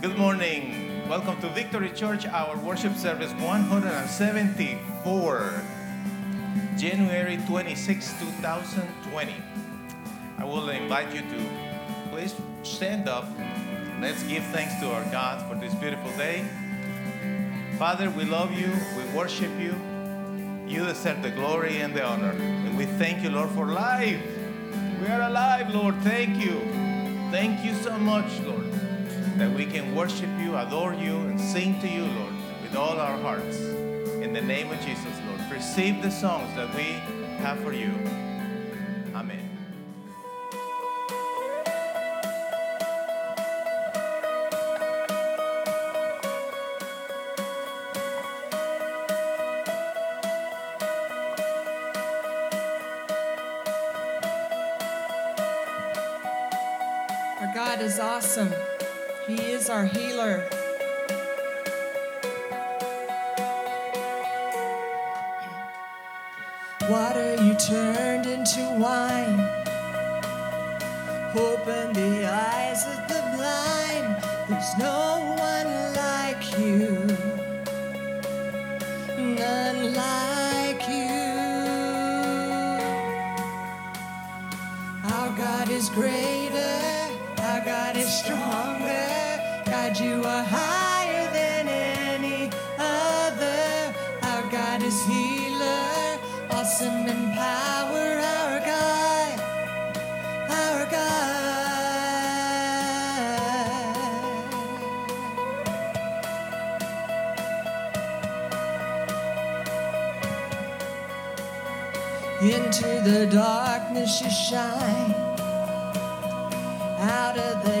Good morning. Welcome to Victory Church, our worship service 174, January 26, 2020. I will invite you to please stand up. Let's give thanks to our God for this beautiful day. Father, we love you, we worship you. You deserve the glory and the honor. And we thank you, Lord, for life. We are alive, Lord. Thank you. Thank you so much, Lord that we can worship you, adore you, and sing to you, Lord, with all our hearts. In the name of Jesus, Lord, receive the songs that we have for you. Healer, awesome in power. Our God, our God. Into the darkness you shine. Out of the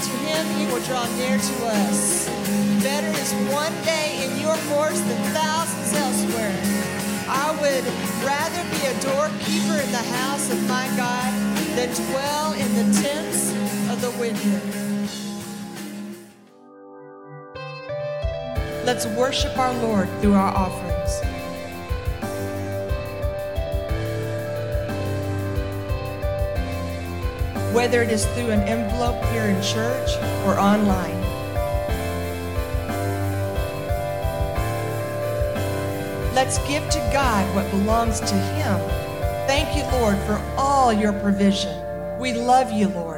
to him, he will draw near to us. Better is one day in your courts than thousands elsewhere. I would rather be a doorkeeper in the house of my God than dwell in the tents of the wicked. Let's worship our Lord through our offering. whether it is through an envelope here in church or online. Let's give to God what belongs to Him. Thank you, Lord, for all your provision. We love you, Lord.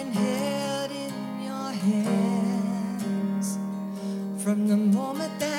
Been held in your hands. From the moment that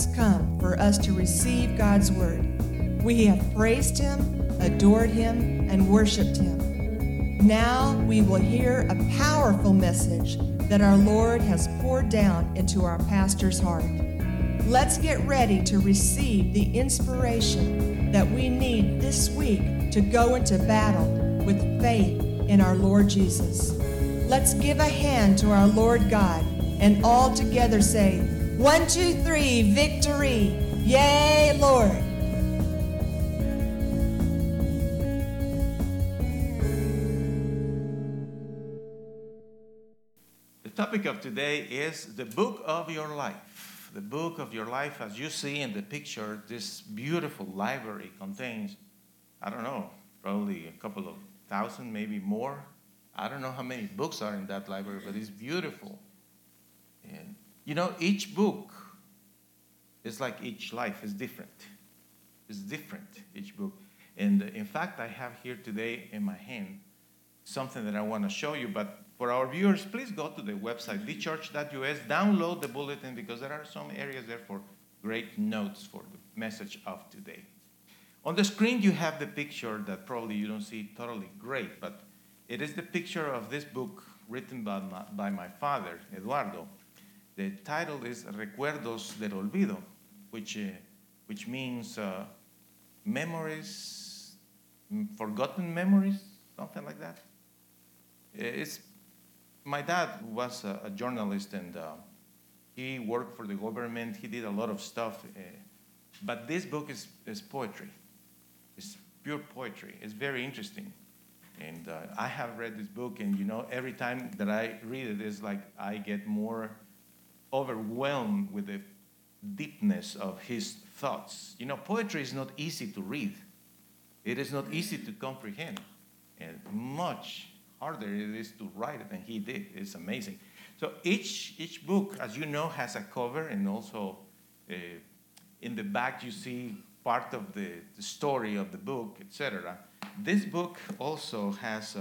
has come for us to receive God's word. We have praised Him, adored Him, and worshiped Him. Now we will hear a powerful message that our Lord has poured down into our pastor's heart. Let's get ready to receive the inspiration that we need this week to go into battle with faith in our Lord Jesus. Let's give a hand to our Lord God and all together say, One, two, three, victory! Yay, Lord! The topic of today is the book of your life. The book of your life, as you see in the picture, this beautiful library contains, I don't know, probably a couple of thousand, maybe more. I don't know how many books are in that library, but it's beautiful. And you know, each book is like each life is different. It's different, each book. And uh, in fact, I have here today in my hand something that I want to show you. But for our viewers, please go to the website, thechurch.us, download the bulletin because there are some areas there for great notes for the message of today. On the screen, you have the picture that probably you don't see totally great, but it is the picture of this book written by my, by my father, Eduardo. The title is Recuerdos del Olvido, which, uh, which means uh, memories, forgotten memories, something like that. It's, my dad was a, a journalist and uh, he worked for the government. He did a lot of stuff. Uh, but this book is, is poetry. It's pure poetry. It's very interesting. And uh, I have read this book, and you know, every time that I read it, it's like I get more overwhelmed with the deepness of his thoughts. You know, poetry is not easy to read, it is not easy to comprehend, and much harder it is to write it than he did. It's amazing. So each, each book, as you know, has a cover, and also uh, in the back you see part of the, the story of the book, etc. This book also has uh,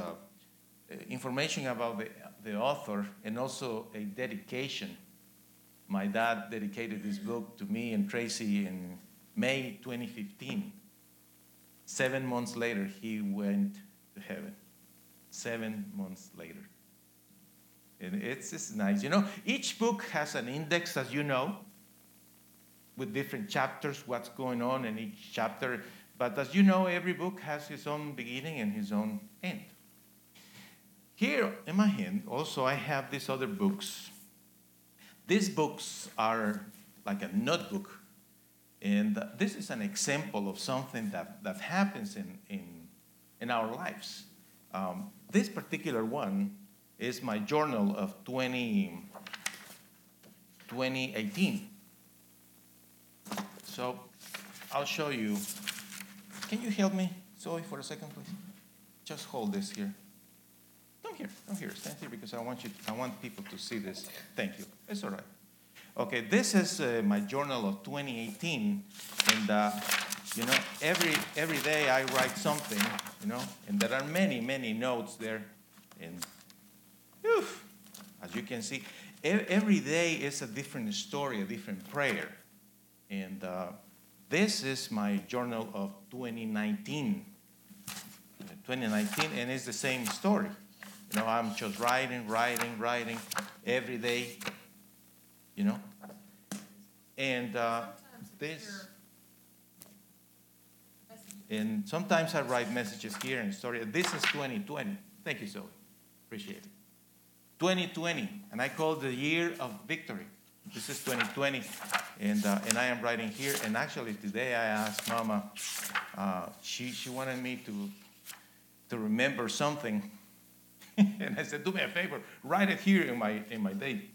uh, information about the, the author and also a dedication. My dad dedicated this book to me and Tracy in May 2015. Seven months later, he went to heaven. Seven months later. And it's, it's nice. You know, each book has an index, as you know, with different chapters, what's going on in each chapter. But as you know, every book has its own beginning and his own end. Here in my hand, also, I have these other books. These books are like a notebook. And this is an example of something that, that happens in, in, in our lives. Um, this particular one is my journal of 20, 2018. So I'll show you. Can you help me, Zoe, for a second, please? Just hold this here. Here, come here, stand here because I want you. I want people to see this. Thank you. It's all right. Okay, this is uh, my journal of 2018, and uh, you know, every every day I write something, you know, and there are many many notes there, and whew, as you can see, e- every day is a different story, a different prayer. And uh, this is my journal of 2019. 2019, and it's the same story. You know, I'm just writing, writing, writing every day. You know, and uh, this. And sometimes I write messages here and story. This is 2020. Thank you, Zoe. Appreciate it. 2020, and I call the year of victory. This is 2020, and uh, and I am writing here. And actually, today I asked Mama. Uh, she she wanted me to to remember something, and I said, "Do me a favor, write it here in my in my date,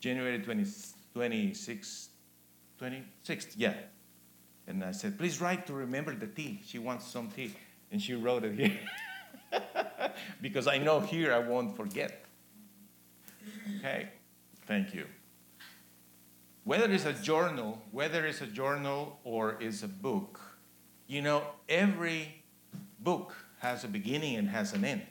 January 20, 26, 26th, yeah." And I said, "Please write to remember the tea. She wants some tea," and she wrote it here because I know here I won't forget. Okay, thank you. Whether it's a journal, whether it's a journal or it's a book, you know, every book has a beginning and has an end.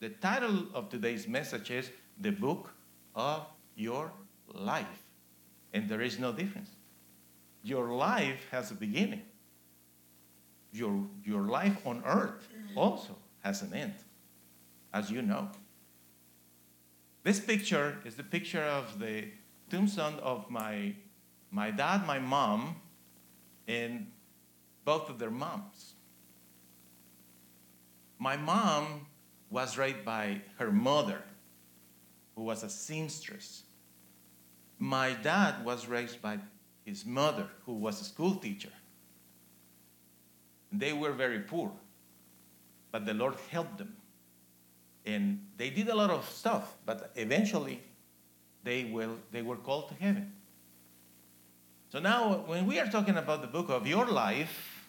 The title of today's message is The Book of Your Life. And there is no difference. Your life has a beginning. Your, your life on earth also has an end, as you know. This picture is the picture of the tombstone of my, my dad, my mom, and both of their moms. My mom was raised by her mother, who was a seamstress. My dad was raised by his mother, who was a school teacher. They were very poor, but the Lord helped them. And they did a lot of stuff, but eventually they, will, they were called to heaven. So now, when we are talking about the book of your life,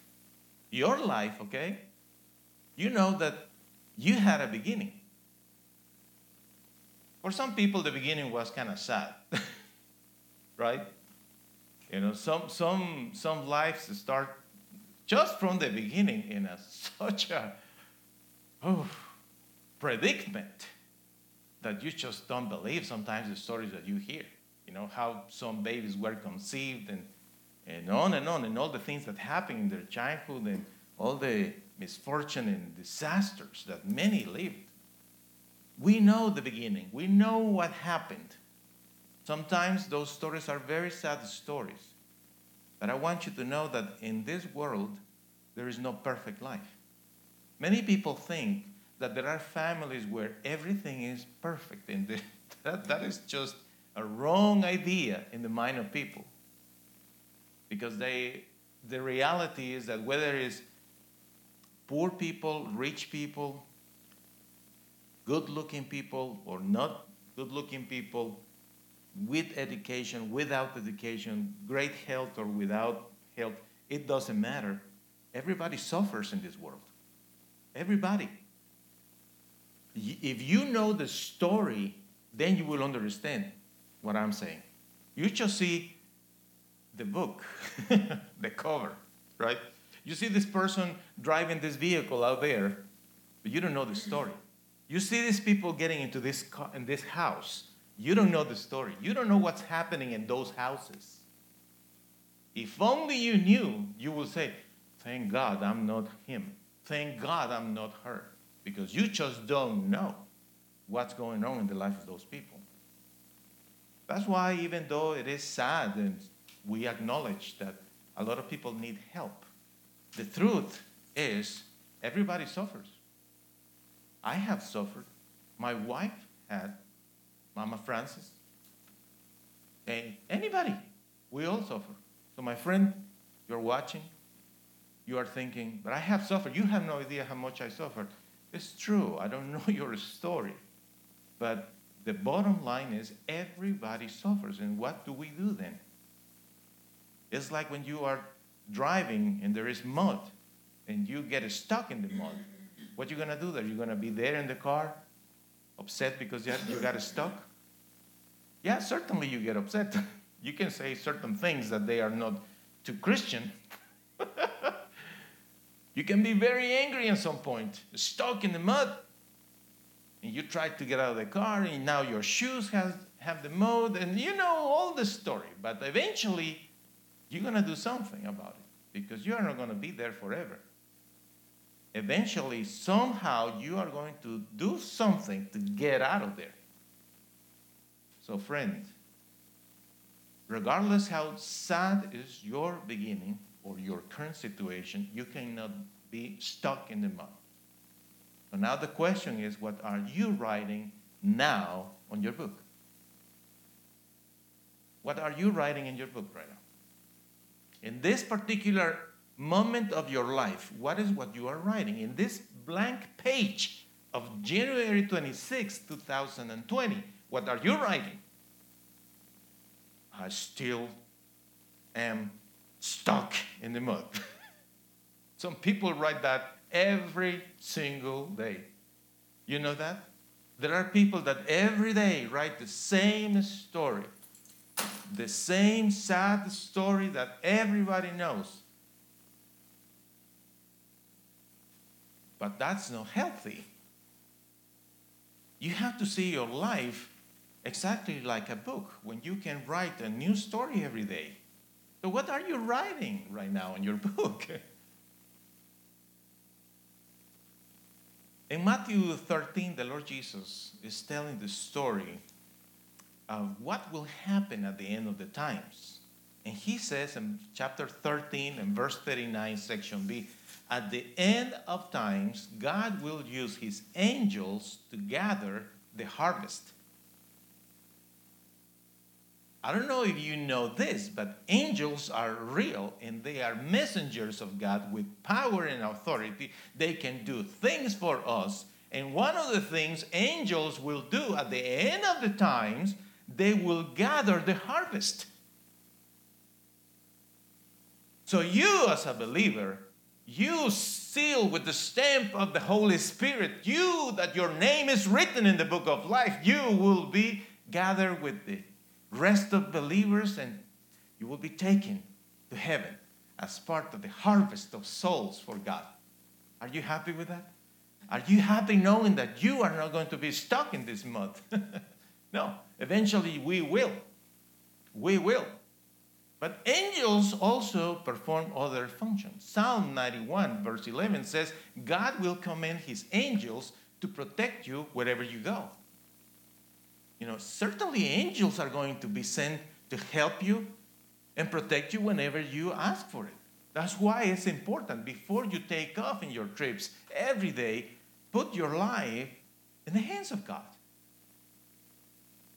your life, okay, you know that you had a beginning. For some people, the beginning was kind of sad, right? You know, some, some, some lives start just from the beginning in a, such a oh, predicament that you just don't believe sometimes the stories that you hear. You know, how some babies were conceived and, and on and on, and all the things that happen in their childhood and all the misfortune and disasters that many lived. We know the beginning, we know what happened. Sometimes those stories are very sad stories. But I want you to know that in this world, there is no perfect life. Many people think that there are families where everything is perfect, and that, that is just a wrong idea in the mind of people. Because they, the reality is that whether it's poor people, rich people, good looking people, or not good looking people, with education, without education, great health or without health, it doesn't matter. Everybody suffers in this world. Everybody. If you know the story, then you will understand what I'm saying. You just see the book, the cover, right? You see this person driving this vehicle out there, but you don't know the story. You see these people getting into this, in this house, you don't know the story. You don't know what's happening in those houses. If only you knew, you would say, Thank God I'm not him. Thank God I'm not her. Because you just don't know what's going on in the life of those people. That's why, even though it is sad and we acknowledge that a lot of people need help, the truth is everybody suffers. I have suffered. My wife had. Mama Francis. And anybody. We all suffer. So, my friend, you're watching. You are thinking, but I have suffered. You have no idea how much I suffered. It's true. I don't know your story. But the bottom line is everybody suffers. And what do we do then? It's like when you are driving and there is mud and you get stuck in the mud. What you going to do there? You're going to be there in the car, upset because you, you got stuck? Yeah, certainly you get upset. you can say certain things that they are not too Christian. you can be very angry at some point, stuck in the mud. And you try to get out of the car, and now your shoes has have the mud, and you know all the story. But eventually, you're going to do something about it because you are not going to be there forever. Eventually, somehow, you are going to do something to get out of there. So, friend, regardless how sad is your beginning or your current situation, you cannot be stuck in the mud. So now the question is, what are you writing now on your book? What are you writing in your book right now? In this particular moment of your life, what is what you are writing? In this blank page of January 26, 2020, what are you writing? I still am stuck in the mud. Some people write that every single day. You know that? There are people that every day write the same story, the same sad story that everybody knows. But that's not healthy. You have to see your life exactly like a book when you can write a new story every day. So, what are you writing right now in your book? In Matthew 13, the Lord Jesus is telling the story of what will happen at the end of the times. And he says in chapter 13 and verse 39, section B, at the end of times, God will use his angels to gather the harvest. I don't know if you know this, but angels are real and they are messengers of God with power and authority. They can do things for us. And one of the things angels will do at the end of the times, they will gather the harvest. So, you as a believer, you seal with the stamp of the Holy Spirit, you that your name is written in the book of life, you will be gathered with the rest of believers and you will be taken to heaven as part of the harvest of souls for God. Are you happy with that? Are you happy knowing that you are not going to be stuck in this mud? no, eventually we will. We will. But angels also perform other functions. Psalm 91, verse 11 says, God will command his angels to protect you wherever you go you know, certainly angels are going to be sent to help you and protect you whenever you ask for it. That's why it's important before you take off in your trips every day, put your life in the hands of God.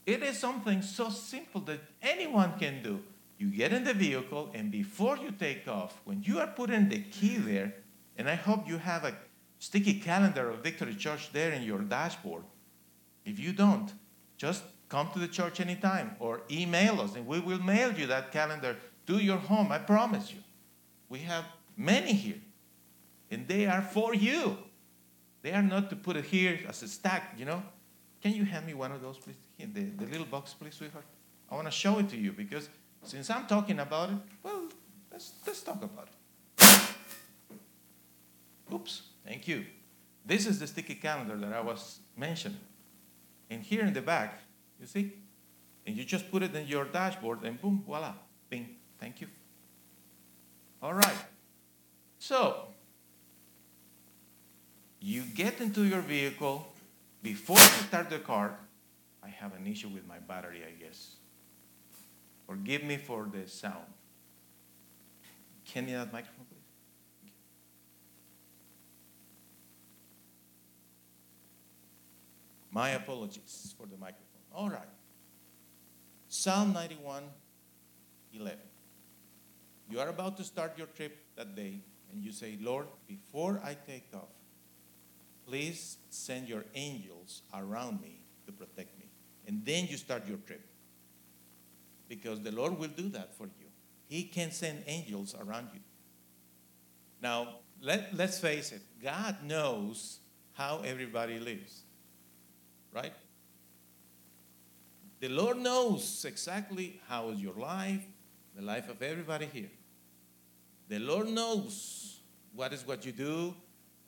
It is something so simple that anyone can do. You get in the vehicle, and before you take off, when you are putting the key there, and I hope you have a sticky calendar of Victory Church there in your dashboard. If you don't, just come to the church anytime or email us and we will mail you that calendar to your home. I promise you. We have many here and they are for you. They are not to put it here as a stack, you know. Can you hand me one of those, please? The, the little box, please, sweetheart. I want to show it to you because since I'm talking about it, well, let's, let's talk about it. Oops, thank you. This is the sticky calendar that I was mentioning. And here in the back, you see? And you just put it in your dashboard and boom, voila, bing, thank you. All right. So, you get into your vehicle before you start the car. I have an issue with my battery, I guess. Forgive me for the sound. Can you that microphone, please? My apologies for the microphone. All right. Psalm 91 11. You are about to start your trip that day, and you say, Lord, before I take off, please send your angels around me to protect me. And then you start your trip. Because the Lord will do that for you. He can send angels around you. Now, let, let's face it, God knows how everybody lives right? The Lord knows exactly how is your life, the life of everybody here. The Lord knows what is what you do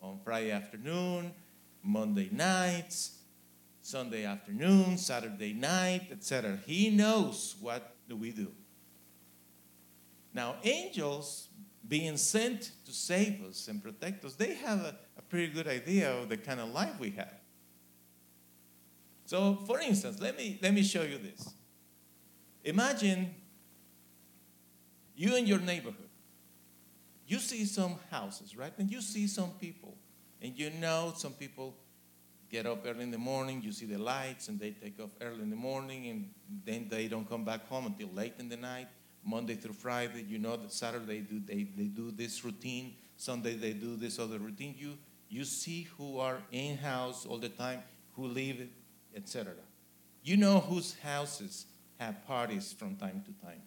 on Friday afternoon, Monday nights, Sunday afternoon, Saturday night, etc. He knows what do we do. Now, angels being sent to save us and protect us, they have a, a pretty good idea of the kind of life we have. So, for instance, let me, let me show you this. Imagine you in your neighborhood. You see some houses, right? And you see some people. And you know some people get up early in the morning, you see the lights, and they take off early in the morning, and then they don't come back home until late in the night. Monday through Friday, you know that Saturday do, they, they do this routine, Sunday they do this other routine. You, you see who are in house all the time, who live, etc. You know whose houses have parties from time to time.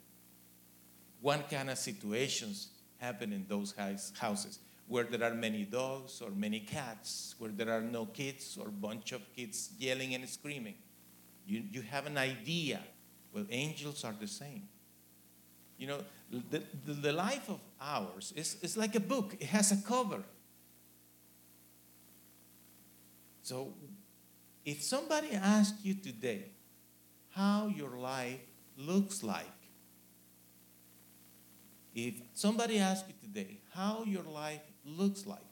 What kind of situations happen in those houses? Where there are many dogs or many cats, where there are no kids or bunch of kids yelling and screaming. You, you have an idea. Well, angels are the same. You know, the, the, the life of ours is, is like a book, it has a cover. So, if somebody asked you today how your life looks like, if somebody asks you today how your life looks like,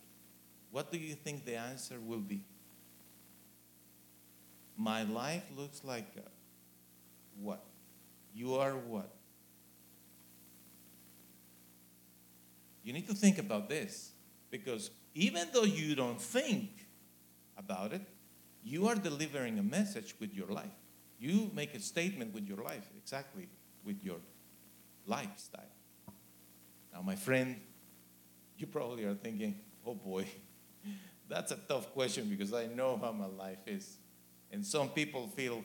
what do you think the answer will be? My life looks like uh, what? You are what? You need to think about this because even though you don't think about it, you are delivering a message with your life. You make a statement with your life, exactly with your lifestyle. Now, my friend, you probably are thinking, oh boy, that's a tough question because I know how my life is. And some people feel,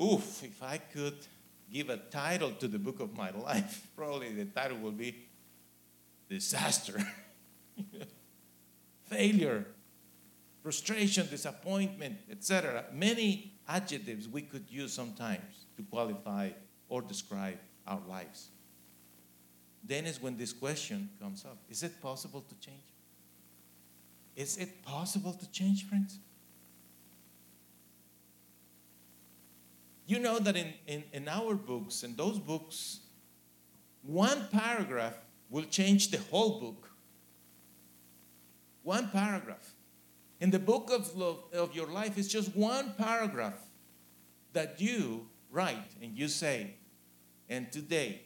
oof, if I could give a title to the book of my life, probably the title will be disaster, failure, frustration, disappointment, etc. Many adjectives we could use sometimes to qualify or describe our lives. Then is when this question comes up Is it possible to change? Is it possible to change, friends? You know that in, in, in our books, in those books, one paragraph will change the whole book. One paragraph. In the book of, love, of your life, it's just one paragraph that you write and you say, and today,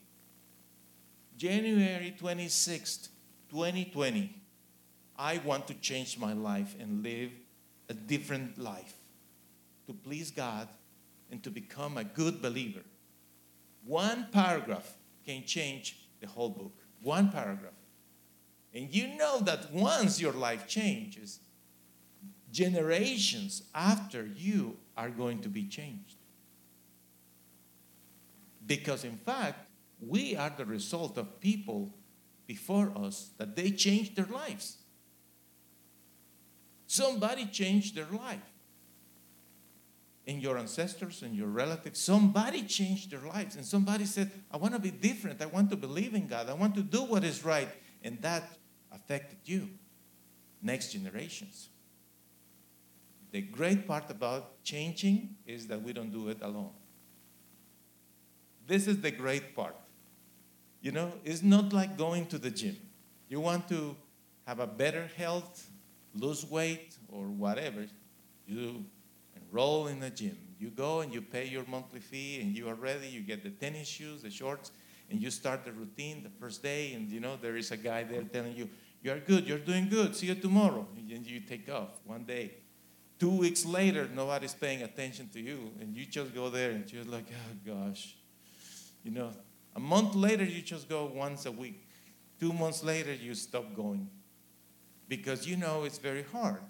January 26th, 2020, I want to change my life and live a different life to please God and to become a good believer. One paragraph can change the whole book one paragraph. And you know that once your life changes, generations after you are going to be changed. Because in fact, we are the result of people before us that they changed their lives. Somebody changed their life. And your ancestors and your relatives, somebody changed their lives. And somebody said, I want to be different. I want to believe in God. I want to do what is right. And that affected you, next generations. The great part about changing is that we don't do it alone. This is the great part. You know, it's not like going to the gym. You want to have a better health, lose weight, or whatever. You enroll in the gym. You go and you pay your monthly fee and you are ready. You get the tennis shoes, the shorts, and you start the routine the first day. And you know, there is a guy there telling you, You are good, you're doing good, see you tomorrow. And you take off one day. Two weeks later, nobody's paying attention to you. And you just go there and you're like, Oh gosh. You know, a month later, you just go once a week. Two months later, you stop going because you know it's very hard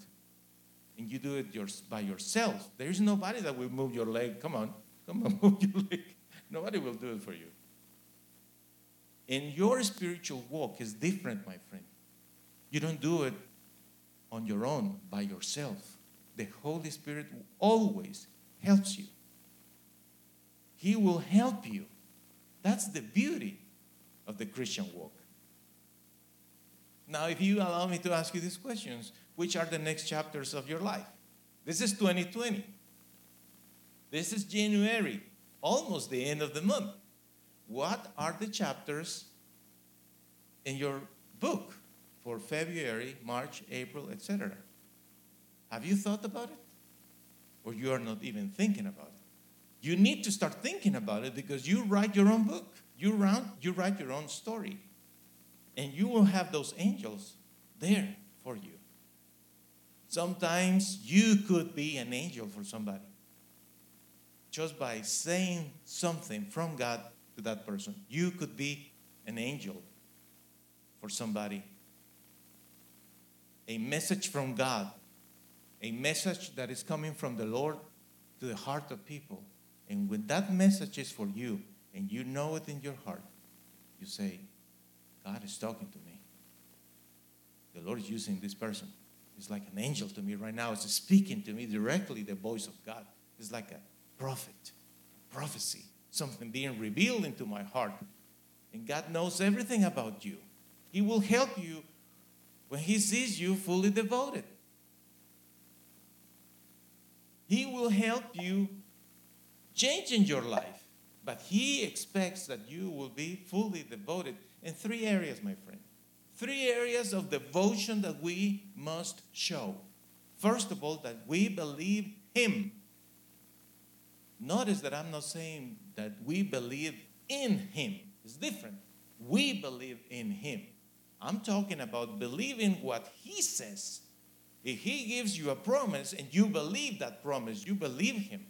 and you do it your, by yourself, there is nobody that will move your leg. Come on, come on, move your leg. Nobody will do it for you. And your spiritual walk is different, my friend. You don't do it on your own, by yourself. The Holy Spirit always helps you. He will help you. That's the beauty of the Christian walk. Now, if you allow me to ask you these questions, which are the next chapters of your life? This is 2020. This is January, almost the end of the month. What are the chapters in your book for February, March, April, etc.? Have you thought about it? Or you are not even thinking about it? You need to start thinking about it because you write your own book. You write, you write your own story. And you will have those angels there for you. Sometimes you could be an angel for somebody just by saying something from God to that person. You could be an angel for somebody. A message from God, a message that is coming from the Lord to the heart of people. And when that message is for you and you know it in your heart, you say, God is talking to me. The Lord is using this person. It's like an angel to me right now. It's speaking to me directly, the voice of God. It's like a prophet, prophecy, something being revealed into my heart. And God knows everything about you. He will help you when He sees you fully devoted. He will help you change in your life, but He expects that you will be fully devoted in three areas, my friend. Three areas of devotion that we must show. First of all, that we believe Him. Notice that I'm not saying that we believe in Him, it's different. We believe in Him. I'm talking about believing what He says. If He gives you a promise and you believe that promise, you believe Him.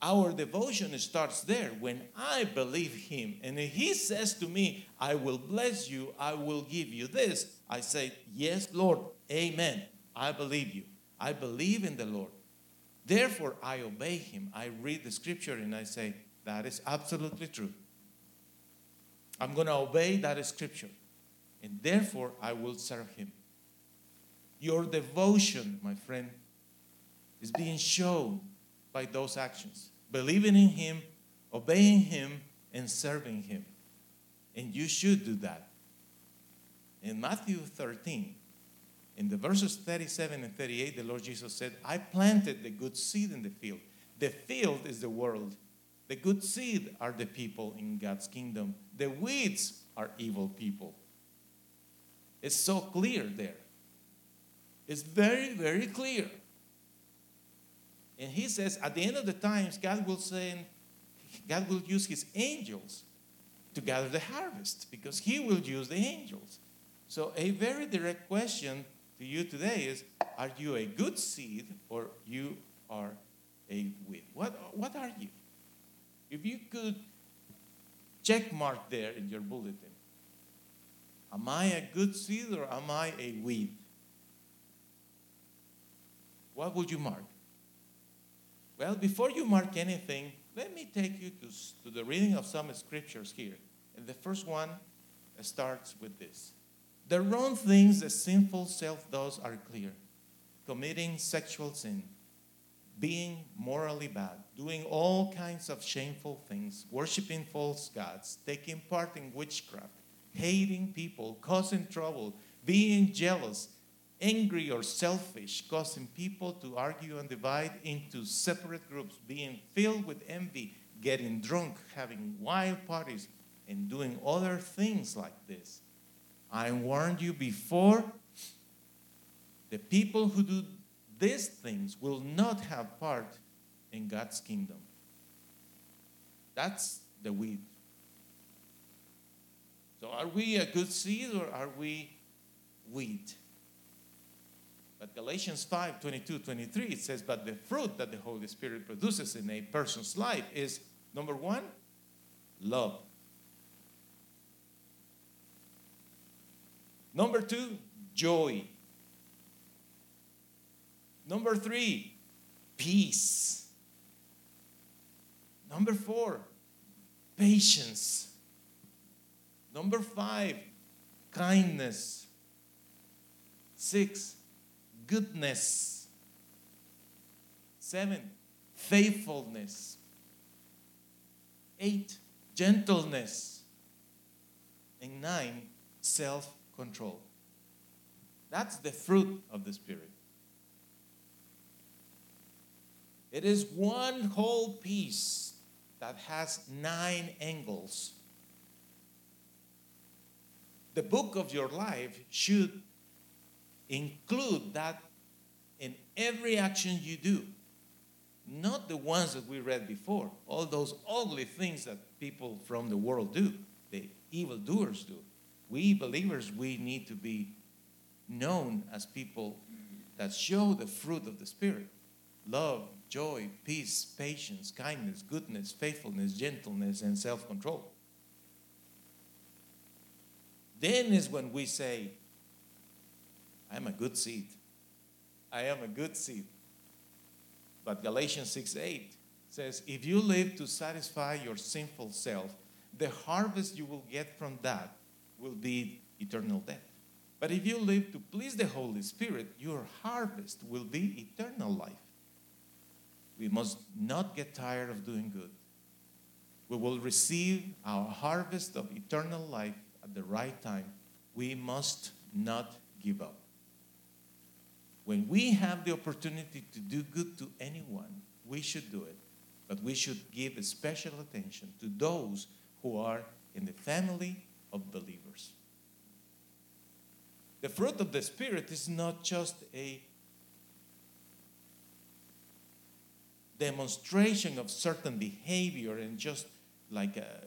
Our devotion starts there when I believe Him. And He says to me, I will bless you, I will give you this, I say, Yes, Lord, Amen. I believe you. I believe in the Lord. Therefore, I obey Him. I read the scripture and I say, That is absolutely true. I'm going to obey that scripture. And therefore, I will serve Him. Your devotion, my friend, is being shown by those actions believing in Him, obeying Him, and serving Him. And you should do that. In Matthew 13, in the verses 37 and 38, the Lord Jesus said, I planted the good seed in the field. The field is the world. The good seed are the people in God's kingdom. The weeds are evil people. It's so clear there. It's very, very clear. And he says, at the end of the times, God will send, God will use his angels to gather the harvest because he will use the angels. So, a very direct question to you today is Are you a good seed or you are a weed? What, what are you? If you could check mark there in your bulletin Am I a good seed or am I a weed? What would you mark? Well, before you mark anything, let me take you to, to the reading of some scriptures here. And the first one uh, starts with this. The wrong things the sinful self does are clear. Committing sexual sin, being morally bad, doing all kinds of shameful things, worshiping false gods, taking part in witchcraft, hating people, causing trouble, being jealous angry or selfish, causing people to argue and divide into separate groups, being filled with envy, getting drunk, having wild parties, and doing other things like this. I warned you before the people who do these things will not have part in God's kingdom. That's the weed. So, are we a good seed or are we weed? But Galatians 5 22, 23, it says, But the fruit that the Holy Spirit produces in a person's life is number one, love. Number two, joy. Number three, peace. Number four, patience. Number five, kindness. Six, goodness. Seven, faithfulness. Eight, gentleness. And nine, self control. That's the fruit of the Spirit. It is one whole piece that has nine angles. The book of your life should include that in every action you do. Not the ones that we read before, all those ugly things that people from the world do, the evildoers do. We believers, we need to be known as people that show the fruit of the Spirit love, joy, peace, patience, kindness, goodness, faithfulness, gentleness, and self control. Then is when we say, I'm a good seed. I am a good seed. But Galatians 6 8 says, If you live to satisfy your sinful self, the harvest you will get from that will be eternal death. But if you live to please the Holy Spirit, your harvest will be eternal life. We must not get tired of doing good. We will receive our harvest of eternal life at the right time. We must not give up. When we have the opportunity to do good to anyone, we should do it. But we should give special attention to those who are in the family of believers. The fruit of the Spirit is not just a demonstration of certain behavior and just like a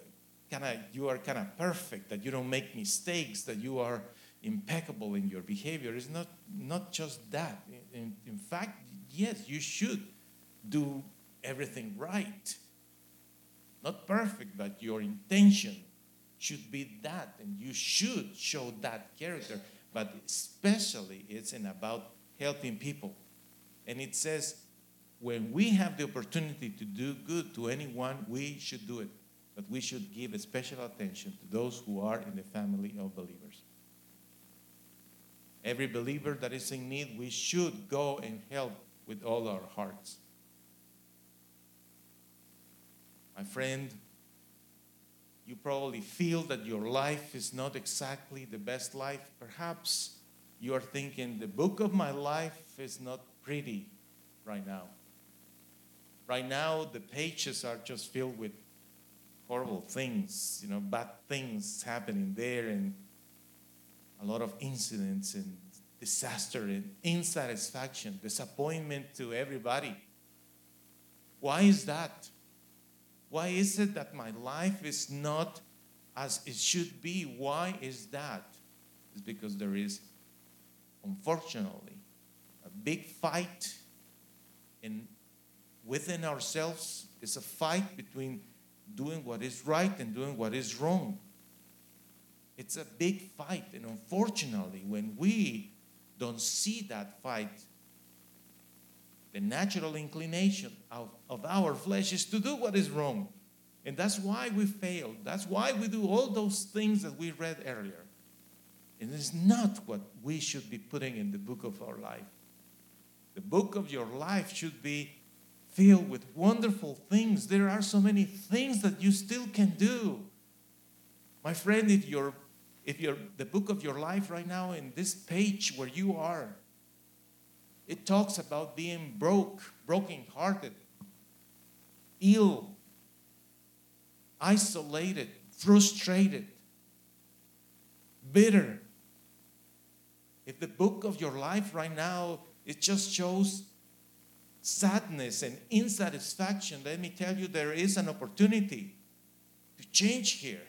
kind of you are kind of perfect that you don't make mistakes that you are impeccable in your behavior. It's not not just that. In, in fact yes you should do everything right. Not perfect but your intention should be that and you should show that character. But especially it's in about helping people. And it says when we have the opportunity to do good to anyone, we should do it. But we should give special attention to those who are in the family of believers. Every believer that is in need, we should go and help with all our hearts. My friend, you probably feel that your life is not exactly the best life. Perhaps you are thinking, the book of my life is not pretty right now. Right now, the pages are just filled with horrible things, you know, bad things happening there, and a lot of incidents and disaster and insatisfaction, disappointment to everybody. Why is that? Why is it that my life is not as it should be? Why is that? It's because there is, unfortunately, a big fight in within ourselves It's a fight between doing what is right and doing what is wrong. It's a big fight. And unfortunately, when we don't see that fight, the natural inclination of, of our flesh is to do what is wrong. And that's why we fail. That's why we do all those things that we read earlier. And it's not what we should be putting in the book of our life. The book of your life should be filled with wonderful things. There are so many things that you still can do. My friend, if you're if you're the book of your life right now in this page where you are, it talks about being broke, broken-hearted, ill, isolated, frustrated, bitter. If the book of your life right now, it just shows sadness and insatisfaction, let me tell you, there is an opportunity to change here.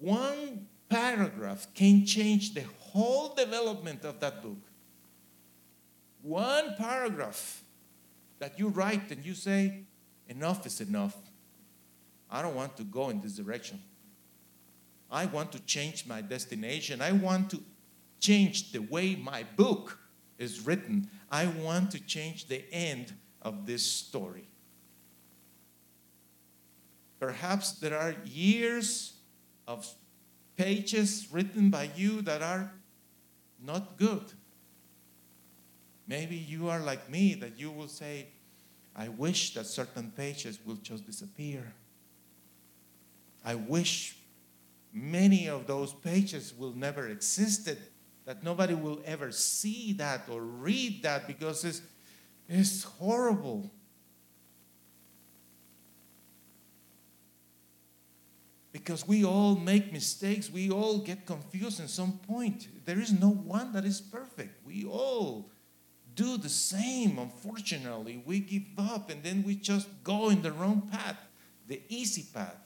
One paragraph can change the whole development of that book. One paragraph that you write and you say, enough is enough. I don't want to go in this direction. I want to change my destination. I want to change the way my book is written. I want to change the end of this story. Perhaps there are years of pages written by you that are not good. Maybe you are like me, that you will say, I wish that certain pages will just disappear. I wish many of those pages will never existed that nobody will ever see that or read that because it's It's horrible. Because we all make mistakes, we all get confused at some point. There is no one that is perfect. We all do the same, unfortunately. We give up and then we just go in the wrong path, the easy path.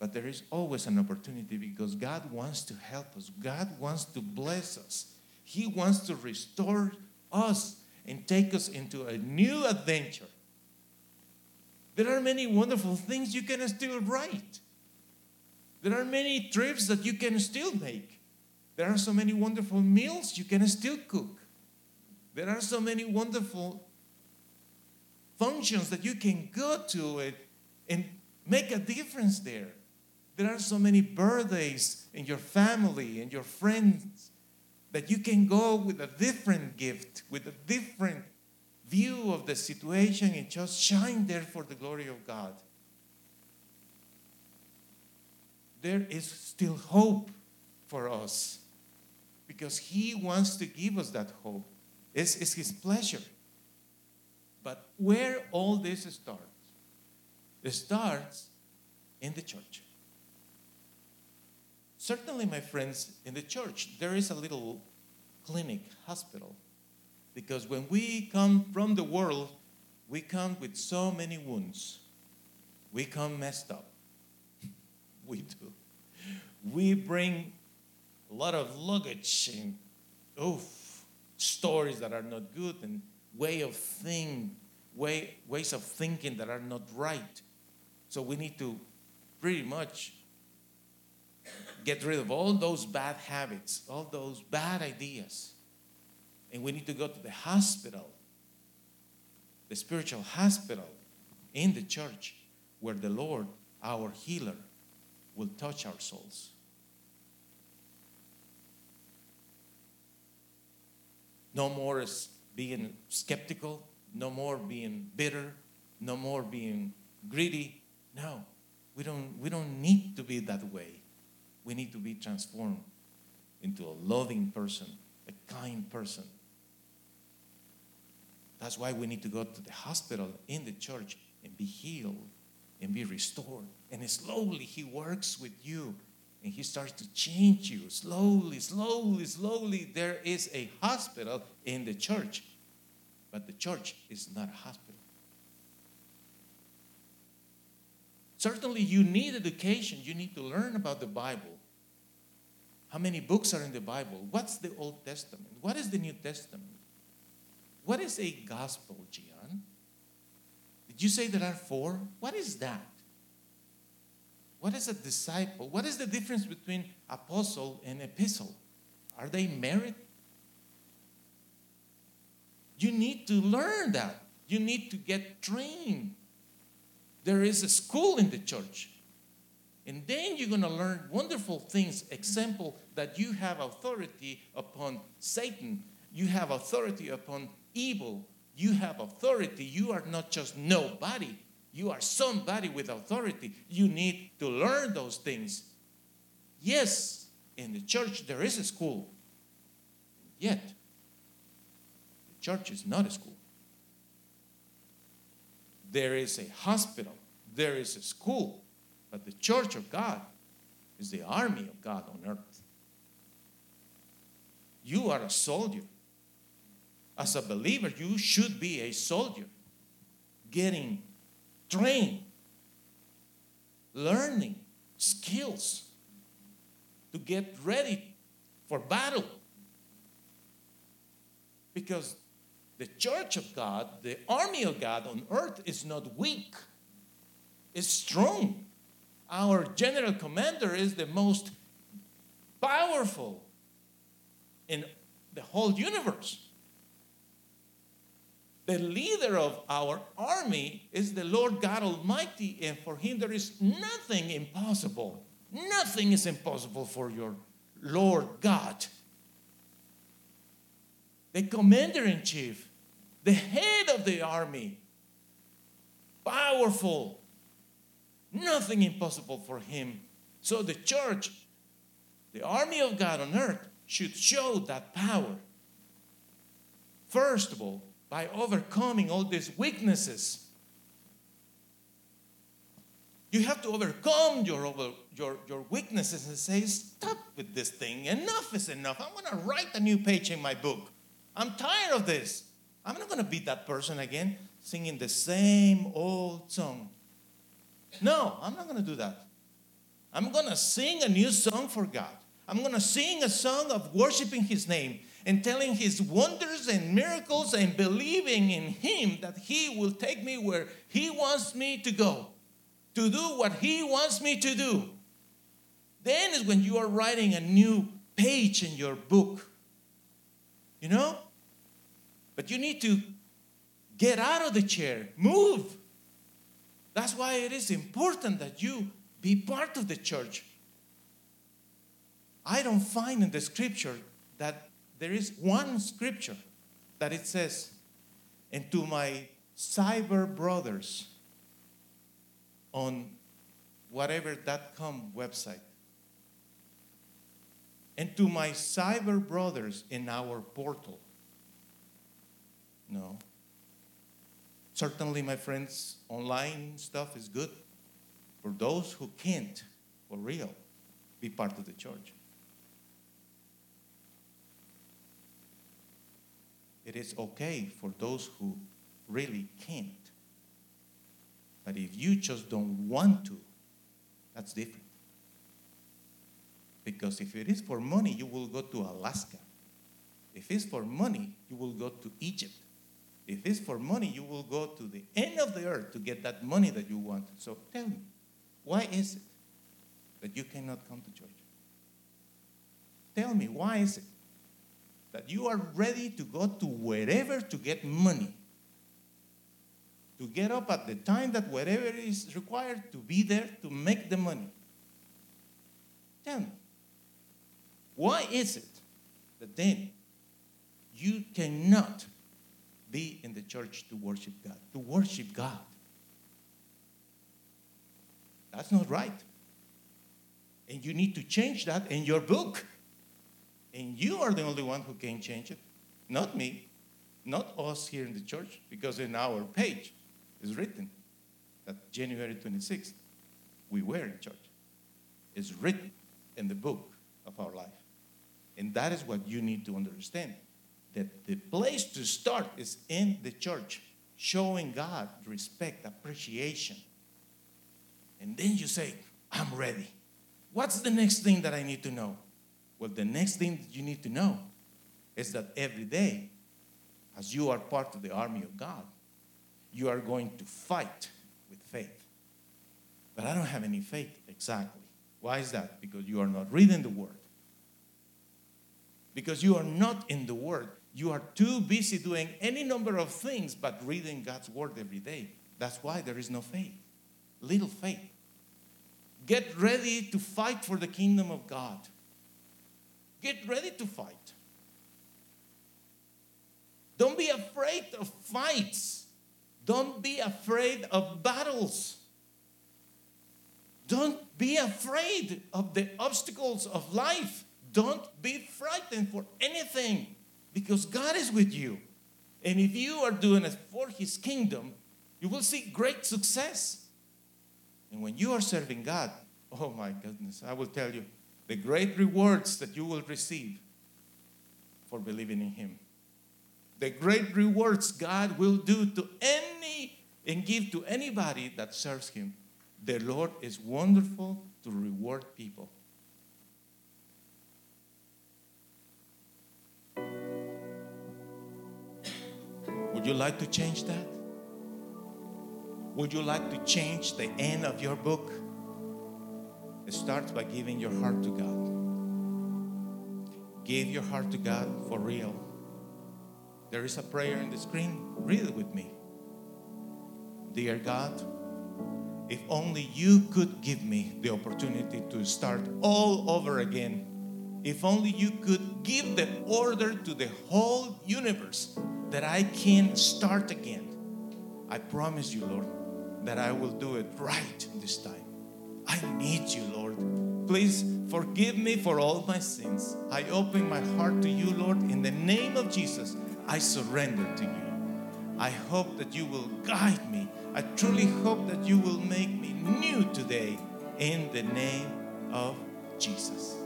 But there is always an opportunity because God wants to help us, God wants to bless us, He wants to restore us and take us into a new adventure. There are many wonderful things you can still write. There are many trips that you can still make. There are so many wonderful meals you can still cook. There are so many wonderful functions that you can go to it and make a difference there. There are so many birthdays in your family and your friends that you can go with a different gift, with a different view of the situation and just shine there for the glory of God. There is still hope for us because He wants to give us that hope. It's, it's His pleasure. But where all this starts, it starts in the church. Certainly, my friends, in the church, there is a little clinic, hospital, because when we come from the world, we come with so many wounds. We come messed up. we do. We bring a lot of luggage and oof, stories that are not good and way of think, way, ways of thinking that are not right. So we need to pretty much get rid of all those bad habits, all those bad ideas. And we need to go to the hospital, the spiritual hospital in the church, where the Lord, our healer, will touch our souls. No more being skeptical, no more being bitter, no more being greedy. No, we don't, we don't need to be that way. We need to be transformed into a loving person, a kind person. That's why we need to go to the hospital in the church and be healed and be restored. And slowly, He works with you and He starts to change you. Slowly, slowly, slowly, there is a hospital in the church. But the church is not a hospital. Certainly, you need education. You need to learn about the Bible. How many books are in the Bible? What's the Old Testament? What is the New Testament? What is a gospel, Gian? Did you say there are four? What is that? What is a disciple? What is the difference between apostle and epistle? Are they married? You need to learn that. You need to get trained. There is a school in the church. And then you're going to learn wonderful things. Example that you have authority upon Satan, you have authority upon evil, you have authority. You are not just nobody, you are somebody with authority. You need to learn those things. Yes, in the church there is a school, yet, the church is not a school. There is a hospital, there is a school but the church of God is the army of God on earth. You are a soldier. As a believer, you should be a soldier, getting trained, learning skills to get ready for battle. Because the church of God, the army of God on earth is not weak, it's strong our general commander is the most powerful in the whole universe. The leader of our army is the Lord God Almighty, and for him there is nothing impossible. Nothing is impossible for your Lord God. The commander in chief, the head of the army, powerful, Nothing impossible for him. So the church, the army of God on earth, should show that power. First of all, by overcoming all these weaknesses. You have to overcome your, your, your weaknesses and say, Stop with this thing. Enough is enough. I'm to write a new page in my book. I'm tired of this. I'm not going to be that person again singing the same old song. No, I'm not going to do that. I'm going to sing a new song for God. I'm going to sing a song of worshiping His name and telling His wonders and miracles and believing in Him that He will take me where He wants me to go to do what He wants me to do. Then is when you are writing a new page in your book. You know? But you need to get out of the chair, move. That's why it is important that you be part of the church. I don't find in the scripture that there is one scripture that it says, and to my cyber brothers, on whatever.com website. And to my cyber brothers in our portal. No. Certainly, my friends, online stuff is good for those who can't, for real, be part of the church. It is okay for those who really can't. But if you just don't want to, that's different. Because if it is for money, you will go to Alaska. If it's for money, you will go to Egypt. If it's for money, you will go to the end of the earth to get that money that you want. So tell me, why is it that you cannot come to church? Tell me, why is it that you are ready to go to wherever to get money? to get up at the time that whatever is required to be there to make the money. Tell me, why is it that then you cannot be in the church to worship God? To worship God. That's not right. And you need to change that in your book. And you are the only one who can change it, not me, not us here in the church, because in our page, is written that January 26th, we were in church. It's written in the book of our life. And that is what you need to understand that the place to start is in the church, showing God respect, appreciation. And then you say, I'm ready. What's the next thing that I need to know? Well, the next thing you need to know is that every day, as you are part of the army of God, you are going to fight with faith. But I don't have any faith exactly. Why is that? Because you are not reading the Word. Because you are not in the Word. You are too busy doing any number of things but reading God's Word every day. That's why there is no faith. Little faith. Get ready to fight for the kingdom of God. Get ready to fight. Don't be afraid of fights. Don't be afraid of battles. Don't be afraid of the obstacles of life. Don't be frightened for anything because God is with you. And if you are doing it for His kingdom, you will see great success. And when you are serving God, oh my goodness, I will tell you the great rewards that you will receive for believing in Him the great rewards God will do to any and give to anybody that serves Him. The Lord is wonderful to reward people. Would you like to change that? Would you like to change the end of your book? It starts by giving your heart to God. Give your heart to God for real. There is a prayer in the screen. Read it with me. Dear God, if only you could give me the opportunity to start all over again. If only you could give the order to the whole universe that I can start again. I promise you, Lord, that I will do it right this time. I need you, Lord. Please forgive me for all my sins. I open my heart to you, Lord, in the name of Jesus. I surrender to you. I hope that you will guide me. I truly hope that you will make me new today in the name of Jesus.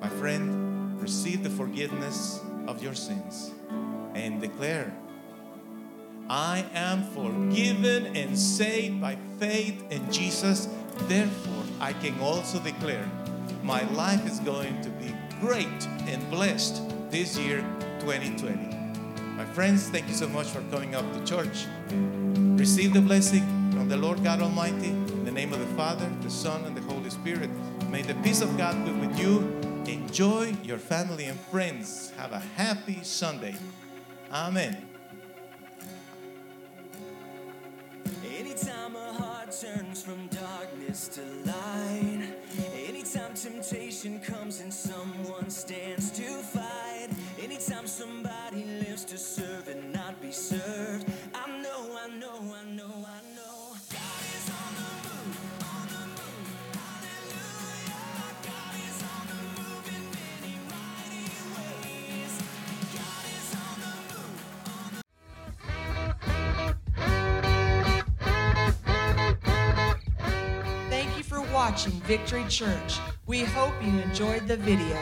My friend, receive the forgiveness of your sins and declare, I am forgiven and saved by faith in Jesus. Therefore, I can also declare my life is going to be great and blessed this year, 2020. My friends, thank you so much for coming up to church. Receive the blessing from the Lord God Almighty in the name of the Father, the Son, and the Holy Spirit. May the peace of God be with you. Enjoy your family and friends. Have a happy Sunday. Amen. Anytime a heart turns from darkness to light, temptation comes and someone stands to fight, anytime somebody lives to serve and not be served, I know, I know, I know, I know. Thank you for watching Victory Church. We hope you enjoyed the video.